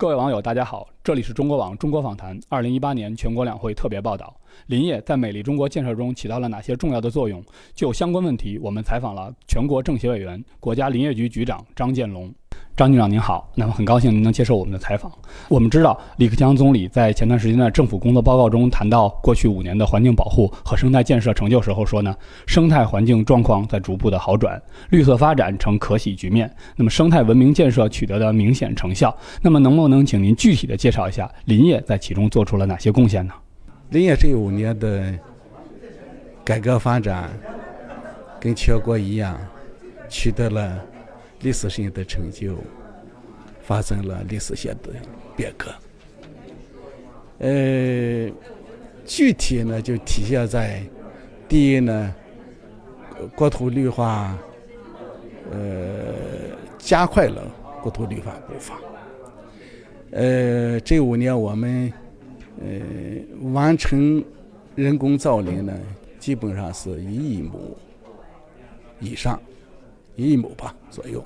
各位网友，大家好，这里是中国网中国访谈二零一八年全国两会特别报道。林业在美丽中国建设中起到了哪些重要的作用？就相关问题，我们采访了全国政协委员、国家林业局局长张建龙。张局长您好，那么很高兴您能接受我们的采访。我们知道，李克强总理在前段时间的政府工作报告中谈到过去五年的环境保护和生态建设成就时候说呢，生态环境状况在逐步的好转，绿色发展成可喜局面。那么生态文明建设取得的明显成效。那么能不能请您具体的介绍一下林业在其中做出了哪些贡献呢？林业这五年的改革发展，跟全国一样，取得了。历史性的成就，发生了历史性的变革。呃，具体呢就体现在第一呢，国土绿化，呃，加快了国土绿化步伐。呃，这五年我们呃完成人工造林呢，基本上是一亿亩以上。一亿亩吧左右。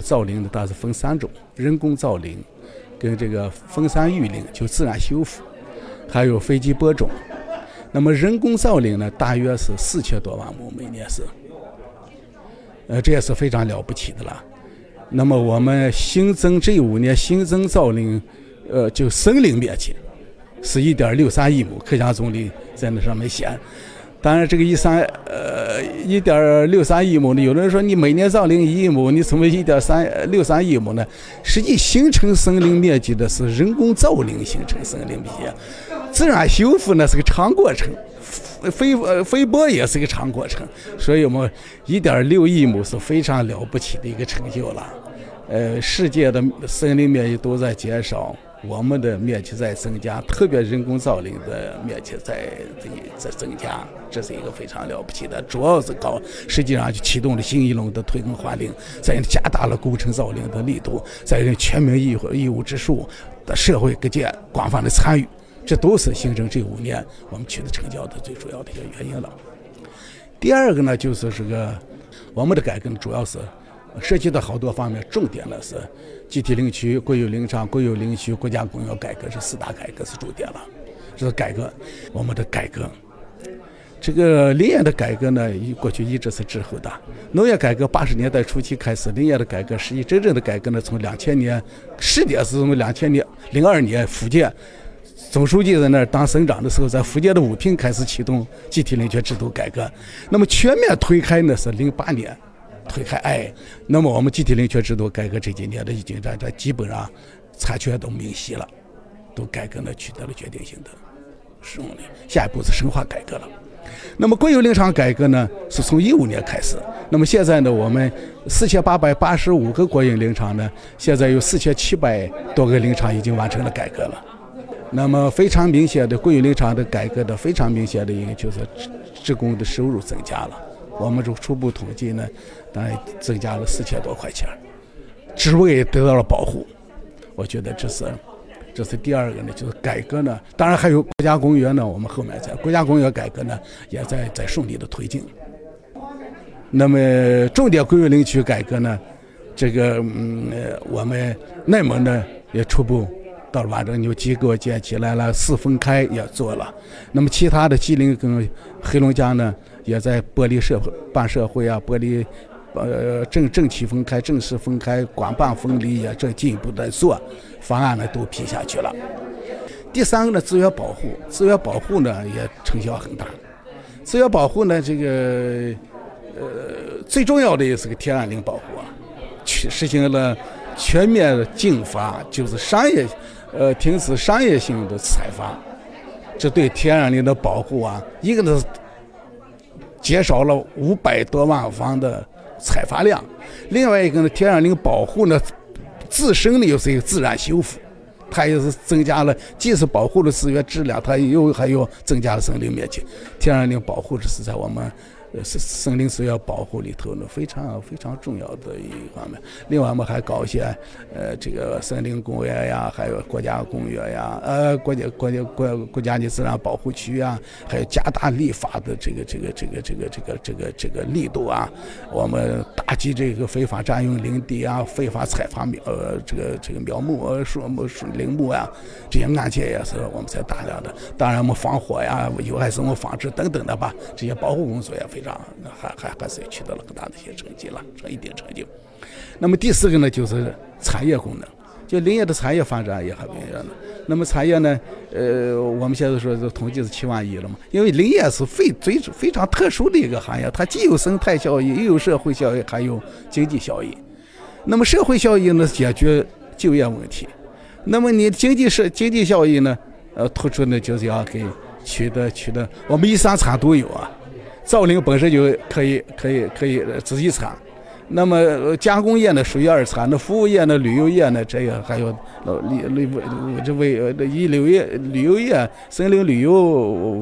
造林呢，它是分三种：人工造林，跟这个分散育林，就自然修复，还有飞机播种。那么人工造林呢，大约是四千多万亩，每年是，呃，这也是非常了不起的了。那么我们新增这五年新增造林，呃，就森林面积是一点六三亿亩，克强总理在那上面写。当然，这个一三呃一点六三亿亩呢，有的人说你每年造林一亿亩，你怎么一点三六三亿亩呢？实际形成森林面积的是人工造林形成森林面积，自然修复呢是个长过程，飞呃飞播也是个长过程，所以我们一点六亿亩是非常了不起的一个成就了。呃，世界的森林面积都在减少。我们的面积在增加，特别人工造林的面积在在增加，这是一个非常了不起的。主要是搞，实际上就启动了新一轮的退耕还林，再加大了工程造林的力度，再跟全民义务义务植树的社会各界广泛的参与，这都是形成这五年我们取得成效的最主要的一个原因了。第二个呢，就是这个我们的改革主要是。涉及到好多方面，重点呢是集体林区、国有林场、国有林区、国家公园改革是四大改革是重点了。这是改革，我们的改革。这个林业的改革呢，一过去一直是滞后的。农业改革八十年代初期开始，林业的改革实际真正的改革呢，从两千年，试点是从两千年零二年福建总书记在那儿当省长的时候，在福建的武平开始启动集体林权制度改革。那么全面推开呢是零八年。推开哎，那么我们集体林权制度改革这几年的已经在这基本上残缺都明晰了，都改革呢取得了决定性的胜利。下一步是深化改革了。那么国有林场改革呢，是从一五年开始。那么现在呢，我们四千八百八十五个国有林场呢，现在有四千七百多个林场已经完成了改革了。那么非常明显的国有林场的改革的非常明显的一个就是职工的收入增加了。我们这初步统计呢。当然增加了四千多块钱，职位得到了保护，我觉得这是，这是第二个呢，就是改革呢。当然还有国家公园呢，我们后面在国家公园改革呢，也在在顺利的推进。那么重点国有林区改革呢，这个嗯，我们内蒙呢也初步到了完成，有机构建起来了，四分开也做了。那么其他的吉林跟黑龙江呢，也在剥离社会办社会啊，剥离。呃，政政企分开，政事分开，管办分离也正进一步在做，方案呢都批下去了。第三个呢，资源保护，资源保护呢也成效很大。资源保护呢，这个呃最重要的也是个天然林保护啊，去实行了全面禁伐，就是商业呃停止商业性的采伐，这对天然林的保护啊，一个呢减少了五百多万方的。采伐量，另外一个呢，天然林保护呢，自身呢又是一个自然修复，它也是增加了，既是保护了资源质量，它又还有增加了森林面积。天然林保护这是在我们森森林资源保护里头呢非常非常重要的一方面。另外，我们还搞一些呃这个森林公园呀，还有国家公园呀，呃国家国家国国家的自然保护区啊，还有加大立法的这个这个这个这个这个这个这个力度啊。我们打击这个非法占用林地啊，非法采伐苗呃这个这个苗木呃树木树林木啊，这些案件也是我们在大量的。当然，我们防火呀、有害生物防治等等的吧，这些保护工作也非常还还还是取得了很大的一些成绩了，这一定成就。那么第四个呢，就是产业功能，就林业的产业发展也很重要的。那么产业呢，呃，我们现在说这统计是七万亿了嘛，因为林业是非最非常特殊的一个行业，它既有生态效益，又有社会效益，还有经济效益。那么社会效益呢，解决就业问题；那么你经济是经济效益呢，呃，突出呢就是要给取得取得，我们一三产都有啊，造林本身就可以可以可以自己产。那么加工业呢属于二产，那服务业呢、旅游业呢，这个还有呃旅旅这为呃以旅游业、旅游业、森林旅游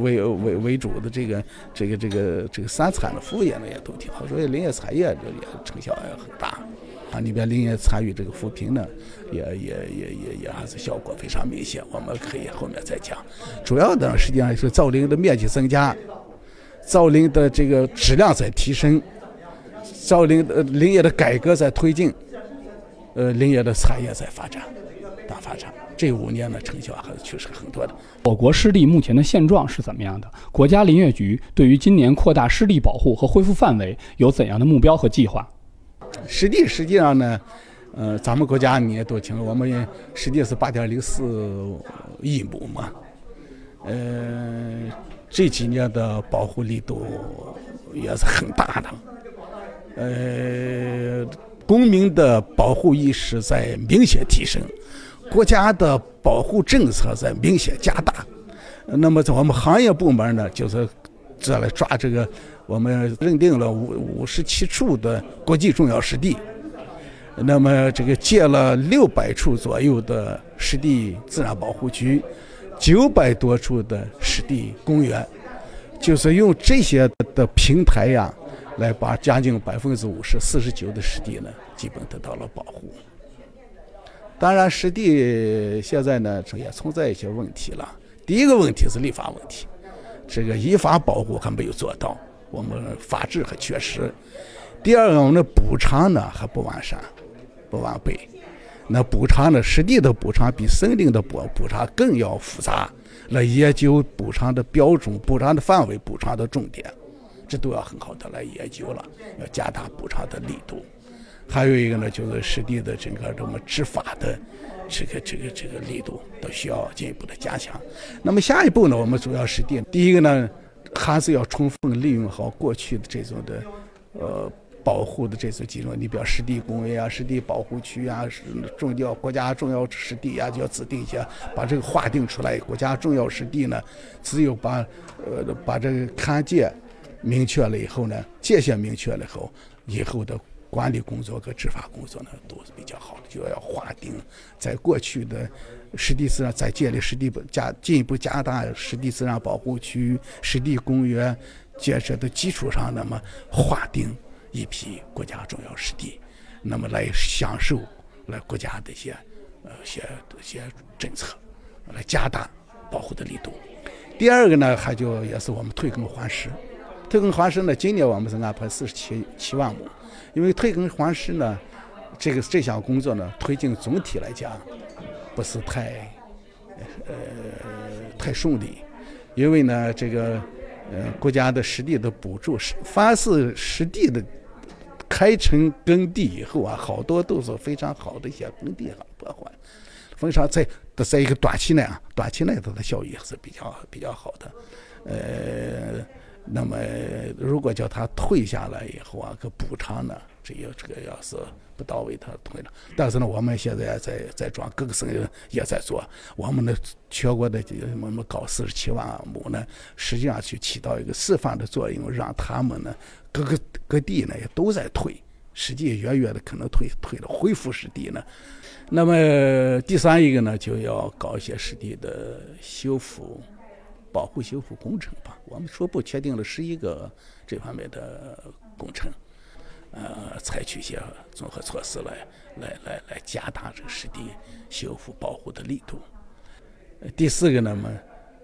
为为为主的这个这个这个这个三产的服务业呢也都挺好，所以林业产业这也成效也很大。啊，里边林业参与这个扶贫呢，也也也也也还是效果非常明显。我们可以后面再讲。主要的实际上是造林的面积增加，造林的这个质量在提升。造林呃林业的改革在推进，呃林业的产业在发展，大发展。这五年的成效还是确实很多的。我国湿地目前的现状是怎么样的？国家林业局对于今年扩大湿地保护和恢复范围有怎样的目标和计划？湿地实际上呢，呃，咱们国家你也都清楚，我们湿地是八点零四亿亩嘛，呃，这几年的保护力度也是很大的。呃，公民的保护意识在明显提升，国家的保护政策在明显加大。那么，在我们行业部门呢，就是这来抓这个，我们认定了五五十七处的国际重要湿地，那么这个建了六百处左右的湿地自然保护区，九百多处的湿地公园，就是用这些的平台呀。来把将近百分之五十四十九的湿地呢，基本得到了保护。当然，湿地现在呢，也存在一些问题了。第一个问题是立法问题，这个依法保护还没有做到，我们法制还缺失。第二个，我们的补偿呢还不完善、不完备。那补偿呢，湿地的补偿比森林的补补偿更要复杂，来研究补偿的标准、补偿的范围、补偿的重点。这都要很好的来研究了，要加大补偿的力度。还有一个呢，就是实地的整个这么执法的这个这个这个力度都需要进一步的加强。那么下一步呢，我们主要实地第一个呢，还是要充分利用好过去的这种的呃保护的这种基础。你比如湿地公园啊、湿地保护区啊、重要国家重要湿地啊，就要制定一些，把这个划定出来。国家重要湿地呢，只有把呃把这个勘界。明确了以后呢，界限明确了以后，以后的管理工作和执法工作呢都是比较好的。就要划定，在过去的湿地自然在建立湿地加进一步加大湿地自然保护区、湿地公园建设的基础上，那么划定一批国家重要湿地，那么来享受来国家的一些呃些一些政策，来加大保护的力度。第二个呢，还就也是我们退耕还湿。退耕还湿呢？今年我们是安排四十七七万亩，因为退耕还湿呢，这个这项工作呢，推进总体来讲不是太呃太顺利，因为呢，这个呃国家的实地的补助是，凡是实地的开成耕地以后啊，好多都是非常好的一些耕地啊，破坏，非常在在一个短期内啊，短期内它的效益还是比较比较好的，呃。那么，如果叫它退下来以后啊，个补偿呢，这有这个要是不到位，他退了。但是呢，我们现在在在装，各个省也在做。我们的全国的我们搞四十七万亩呢，实际上去起到一个示范的作用，让他们呢各个各地呢也都在退，实际远远的可能退退了恢复湿地呢。那么第三一个呢，就要搞一些湿地的修复。保护修复工程吧。我们初步确定了十一个这方面的工程，呃，采取一些综合措施来来来来加大这个湿地修复保护的力度。第四个呢么？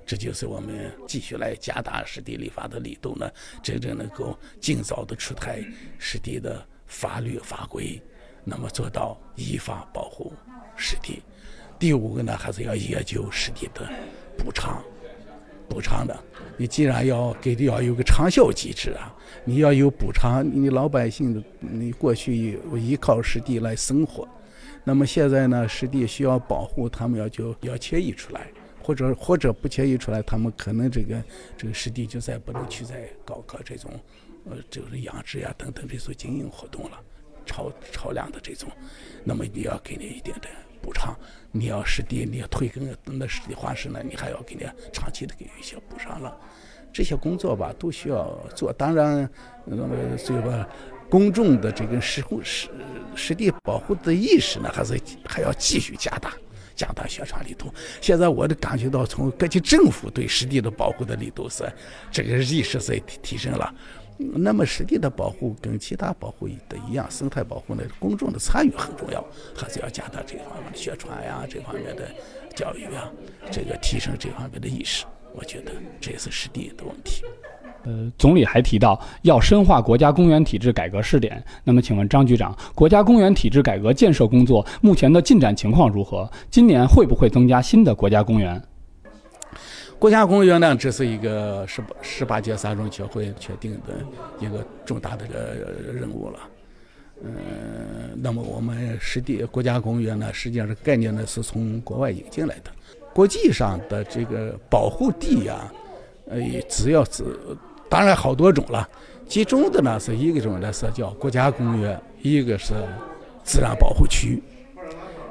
这就是我们继续来加大湿地立法的力度呢，真正能够尽早的出台湿地的法律法规，那么做到依法保护湿地。第五个呢，还是要研究湿地的补偿，补偿的。你既然要给的要有个长效机制啊，你要有补偿，你老百姓你过去依靠湿地来生活，那么现在呢，湿地需要保护，他们要就要迁移出来。或者或者不迁移出来，他们可能这个这个湿地就再不能去再搞搞这种，呃，就是养殖呀等等这种经营活动了，超超量的这种，那么你要给你一点的补偿，你要湿地你要退耕那湿地化石呢，你还要给你长期的给一些补偿了，这些工作吧都需要做。当然，那么这个公众的这个湿湿湿地保护的意识呢，还是还要继续加大。加大宣传力度。现在我的感觉到，从各级政府对湿地的保护的力度是，这个意识在提提升了。那么湿地的保护跟其他保护的一样，生态保护呢，公众的参与很重要，还是要加大这方面的宣传呀，这方面的教育呀，这个提升这方面的意识。我觉得这也是湿地的问题。呃，总理还提到要深化国家公园体制改革试点。那么，请问张局长，国家公园体制改革建设工作目前的进展情况如何？今年会不会增加新的国家公园？国家公园呢，这是一个十八十八届三中全会确定的一个重大的这个任务了。嗯，那么我们湿地国家公园呢，实际上这概念呢是从国外引进来的。国际上的这个保护地呀，呃，只要是。当然好多种了，其中的呢是一个种呢是叫国家公园，一个是自然保护区。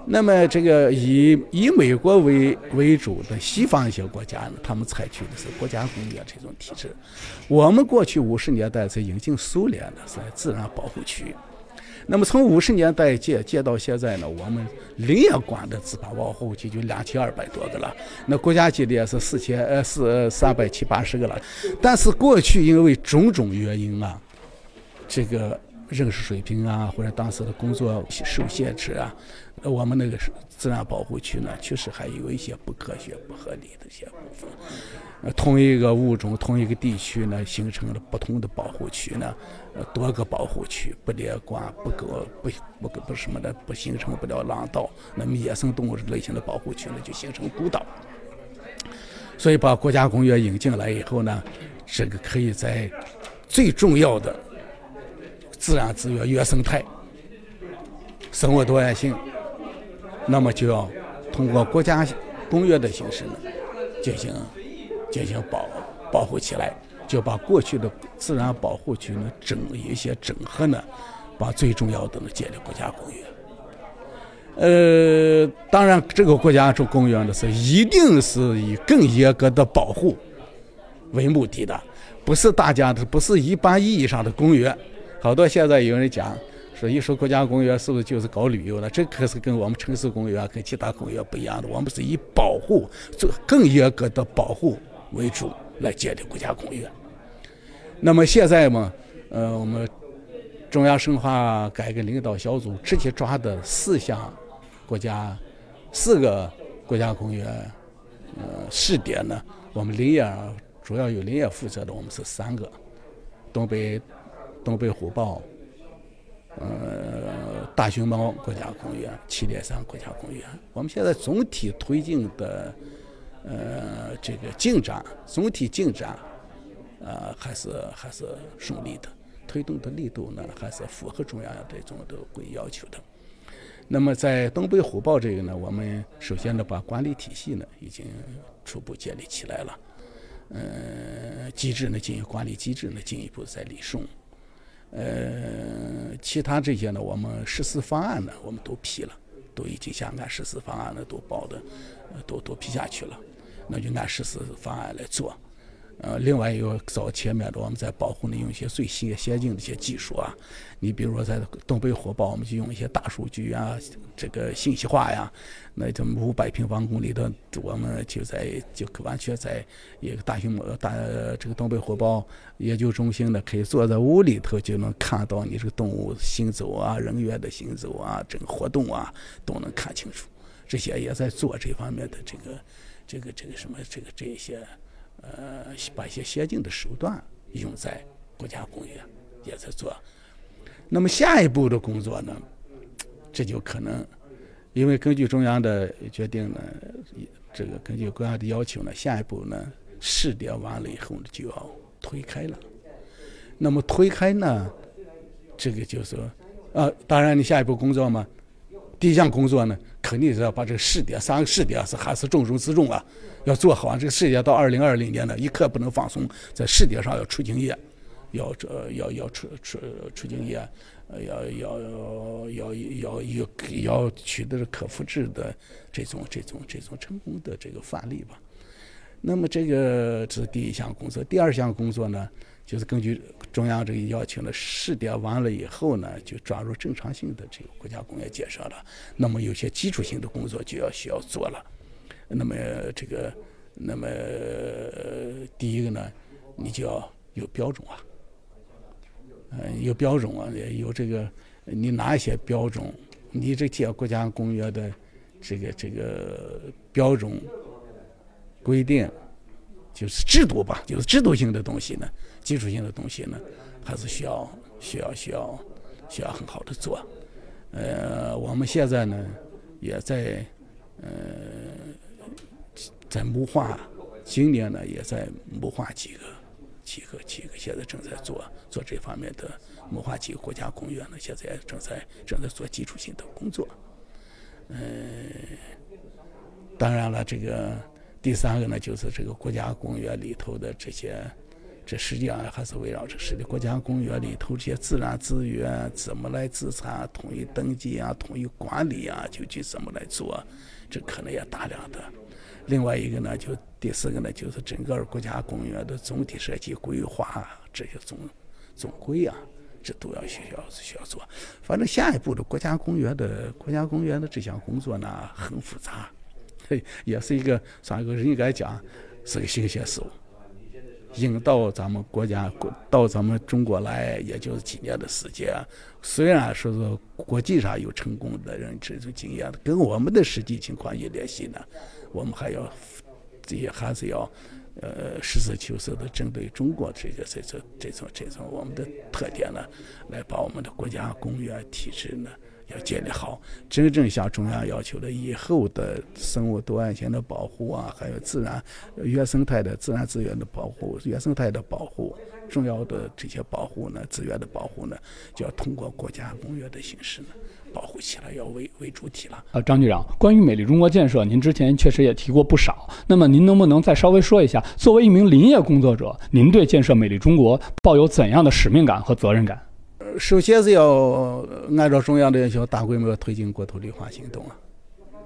那么这个以以美国为为主的西方一些国家呢，他们采取的是国家公园这种体制。我们过去五十年代是引进苏联的是自然保护区。那么从五十年代建建到现在呢，我们林业管的自然保护区就两千二百多个了，那国家级的也是四千呃四三百七八十个了。但是过去因为种种原因啊，这个认识水平啊，或者当时的工作受限制啊，我们那个自然保护区呢，确实还有一些不科学、不合理的一些部分。同一个物种、同一个地区呢，形成了不同的保护区呢，多个保护区不连贯、不够、不不不什么的，不形成不了廊道。那么野生动物类型的保护区呢，就形成孤岛。所以把国家公园引进来以后呢，这个可以在最重要的自然资源、原生态、生物多样性，那么就要通过国家公园的形式呢进行。进行保保护起来，就把过去的自然保护区呢整一些整合呢，把最重要的呢建立国家公园。呃，当然这个国家这公园呢是一定是以更严格的保护为目的的，不是大家的不是一般意义上的公园。好多现在有人讲说一说国家公园是不是就是搞旅游的？这可是跟我们城市公园跟其他公园不一样的，我们是以保护做更严格的保护。为主来建立国家公园。那么现在嘛，呃，我们中央深化改革领导小组直接抓的四项国家四个国家公园呃试点呢，我们林业主要由林业负责的，我们是三个：东北东北虎豹、呃大熊猫国家公园、祁连山国家公园。我们现在总体推进的。呃，这个进展总体进展，呃，还是还是顺利的，推动的力度呢，还是符合中央这种的规要求的。那么在东北虎豹这个呢，我们首先呢，把管理体系呢已经初步建立起来了，呃，机制呢，进行管理机制呢，进一步在理顺。呃，其他这些呢，我们实施方案呢，我们都批了，都已经下按实施方案呢都报的，都都批下去了。那就按实施方案来做，呃，另外一个早前面的我们在保护呢，用一些最新先进的一些技术啊。你比如说在东北火爆，我们就用一些大数据啊，这个信息化呀。那这五百平方公里的，我们就在就完全在一个大型大这个东北火爆研究中心呢，可以坐在屋里头就能看到你这个动物行走啊、人员的行走啊、这个活动啊，都能看清楚。这些也在做这方面的这个这个这个什么这个这些。呃，把一些先进的手段用在国家公园，也在做。那么下一步的工作呢？这就可能，因为根据中央的决定呢，这个根据国家的要求呢，下一步呢试点完了以后呢，就要推开了。那么推开呢，这个就是，呃，当然你下一步工作嘛，第一项工作呢。肯定是要把这个试点，三个试点是还是重中之重啊，要做好啊。这个试点到二零二零年呢，一刻不能放松，在试点上要出经验，要这要要出出出经验，要要要要要要取得可复制的这种这种这种成功的这个范例吧。那么这个这是第一项工作，第二项工作呢？就是根据中央这个要求呢，试点完了以后呢，就转入正常性的这个国家工业建设了。那么有些基础性的工作就要需要做了。那么这个，那么第一个呢，你就要有标准啊，嗯，有标准啊，有这个，你哪一些标准？你这建国家公园的这个这个标准规定。就是制度吧，就是制度性的东西呢，基础性的东西呢，还是需要需要需要需要很好的做。呃，我们现在呢，也在呃在谋划，今年呢也在谋划几个几个几个，现在正在做做这方面的谋划几个国家公园呢，现在正在正在做基础性的工作。嗯，当然了，这个。第三个呢，就是这个国家公园里头的这些，这实际上还是围绕着是的。国家公园里头这些自然资源怎么来资产统一登记啊，统一管理啊，究竟怎么来做？这可能也大量的。另外一个呢，就第四个呢，就是整个国家公园的总体设计规划这些总总规啊，这都要需要需要做。反正下一步的国家公园的国家公园的这项工作呢，很复杂。也是一个上一个人应该讲是个新鲜事物，引到咱们国家到咱们中国来，也就是几年的时间。虽然说是国际上有成功的人这种经验，跟我们的实际情况一联系呢，我们还要这些还是要呃实事求是的针对中国这个这种这种这种我们的特点呢，来把我们的国家公园体制呢。要建立好，真正向中央要求的以后的生物多样性的保护啊，还有自然原生态的自然资源的保护、原生态的保护，重要的这些保护呢，资源的保护呢，就要通过国家公园的形式呢，保护起来，要为为主体了。啊，张局长，关于美丽中国建设，您之前确实也提过不少。那么您能不能再稍微说一下，作为一名林业工作者，您对建设美丽中国抱有怎样的使命感和责任感？首先是要按照中央的要求，大规模推进国土绿化行动啊，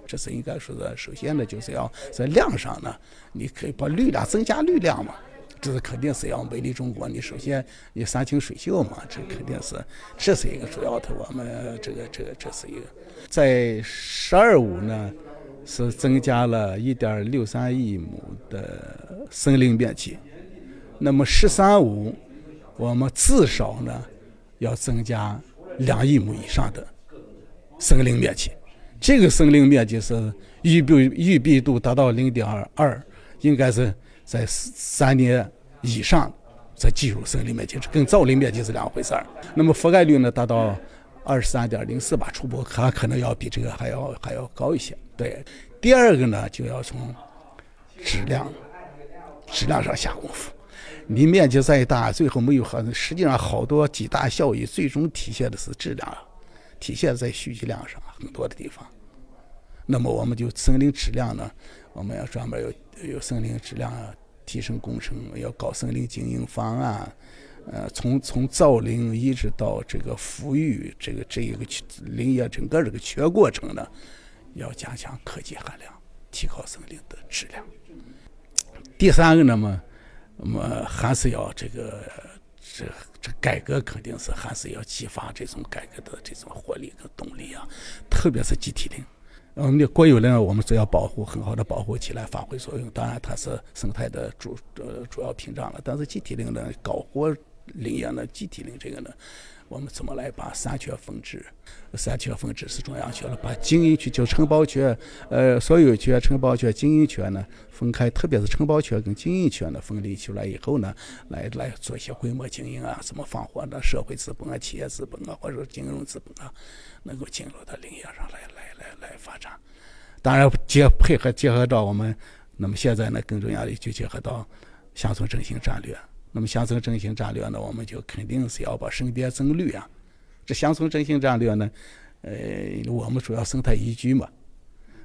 这是应该说的。首先呢，就是要在量上呢，你可以把绿量增加绿量嘛，这是肯定是要美丽中国。你首先你山清水秀嘛，这肯定是，这是一个主要的。我们这个这个这是一个，在“十二五”呢是增加了一点六三亿亩的森林面积，那么“十三五”我们至少呢。要增加两亿亩以上的森林面积，这个森林面积是预备预备度达到零点二，应该是在三年以上再计入森林面积，这跟造林面积是两回事儿。那么覆盖率呢，达到二十三点零四吧，初步还可能要比这个还要还要高一些。对，第二个呢，就要从质量质量上下功夫。你面积再大，最后没有好，实际上好多几大效益，最终体现的是质量，体现在蓄积量上很多的地方。那么我们就森林质量呢，我们要专门有有森林质量提升工程，要搞森林经营方案，呃，从从造林一直到这个抚育，这个这一个林业整个这个全过程呢，要加强科技含量，提高森林的质量。第三个呢嘛。那么还是要这个这这改革肯定是还是要激发这种改革的这种活力和动力啊，特别是集体林。我们的国有林，我们只要保护很好的保护起来，发挥作用。当然，它是生态的主呃主要屏障了。但是集体林呢，搞活林业呢，集体林这个呢。我们怎么来把三权分置？三权分置是中央权了，把经营权就承包权、呃所有权、承包权、经营权呢分开，特别是承包权跟经营权呢分离出来以后呢，来来做一些规模经营啊，怎么放活的社会资本啊、企业资本啊，或者金融资本啊，能够进入到林业上来来来来发展。当然结配合结合到我们，那么现在呢更重要的就结合到乡村振兴战略。那么乡村振兴战略呢，我们就肯定是要把生边增绿啊。这乡村振兴战略呢，呃，我们主要生态宜居嘛。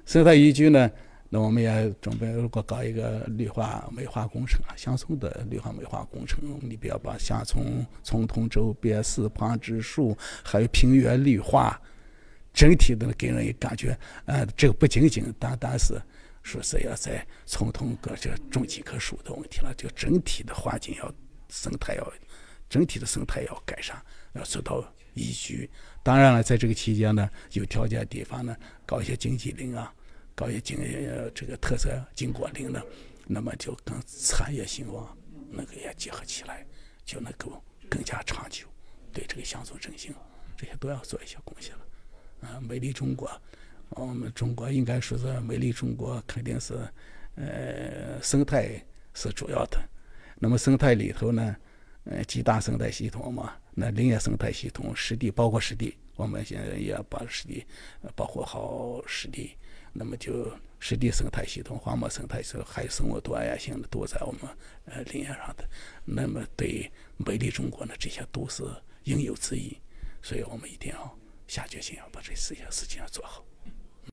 生态宜居呢，那我们也准备如果搞一个绿化美化工程啊，乡村的绿化美化工程，你不要把乡村村通周边四旁植树，还有平原绿化，整体的给人感觉，呃，这个不仅仅单单是。说是要在从通个这种几棵树的问题了，就整体的环境要生态要整体的生态要改善，要做到宜居。当然了，在这个期间呢，有条件的地方呢，搞一些经济林啊，搞一些经这个特色经果林呢，那么就跟产业兴旺那个也结合起来，就能够更加长久。对这个乡村振兴，这些都要做一些贡献了。啊，美丽中国。我们中国应该说是美丽中国，肯定是，呃，生态是主要的。那么生态里头呢，呃，几大生态系统嘛，那林业生态系统、湿地，包括湿地，我们现在也要把湿地保护好。湿地，那么就湿地生态系统、荒漠生态系统，还有生物多样性的都在我们呃林业上的。那么对美丽中国呢，这些都是应有之义。所以我们一定要下决心，要把这四件事情要做好。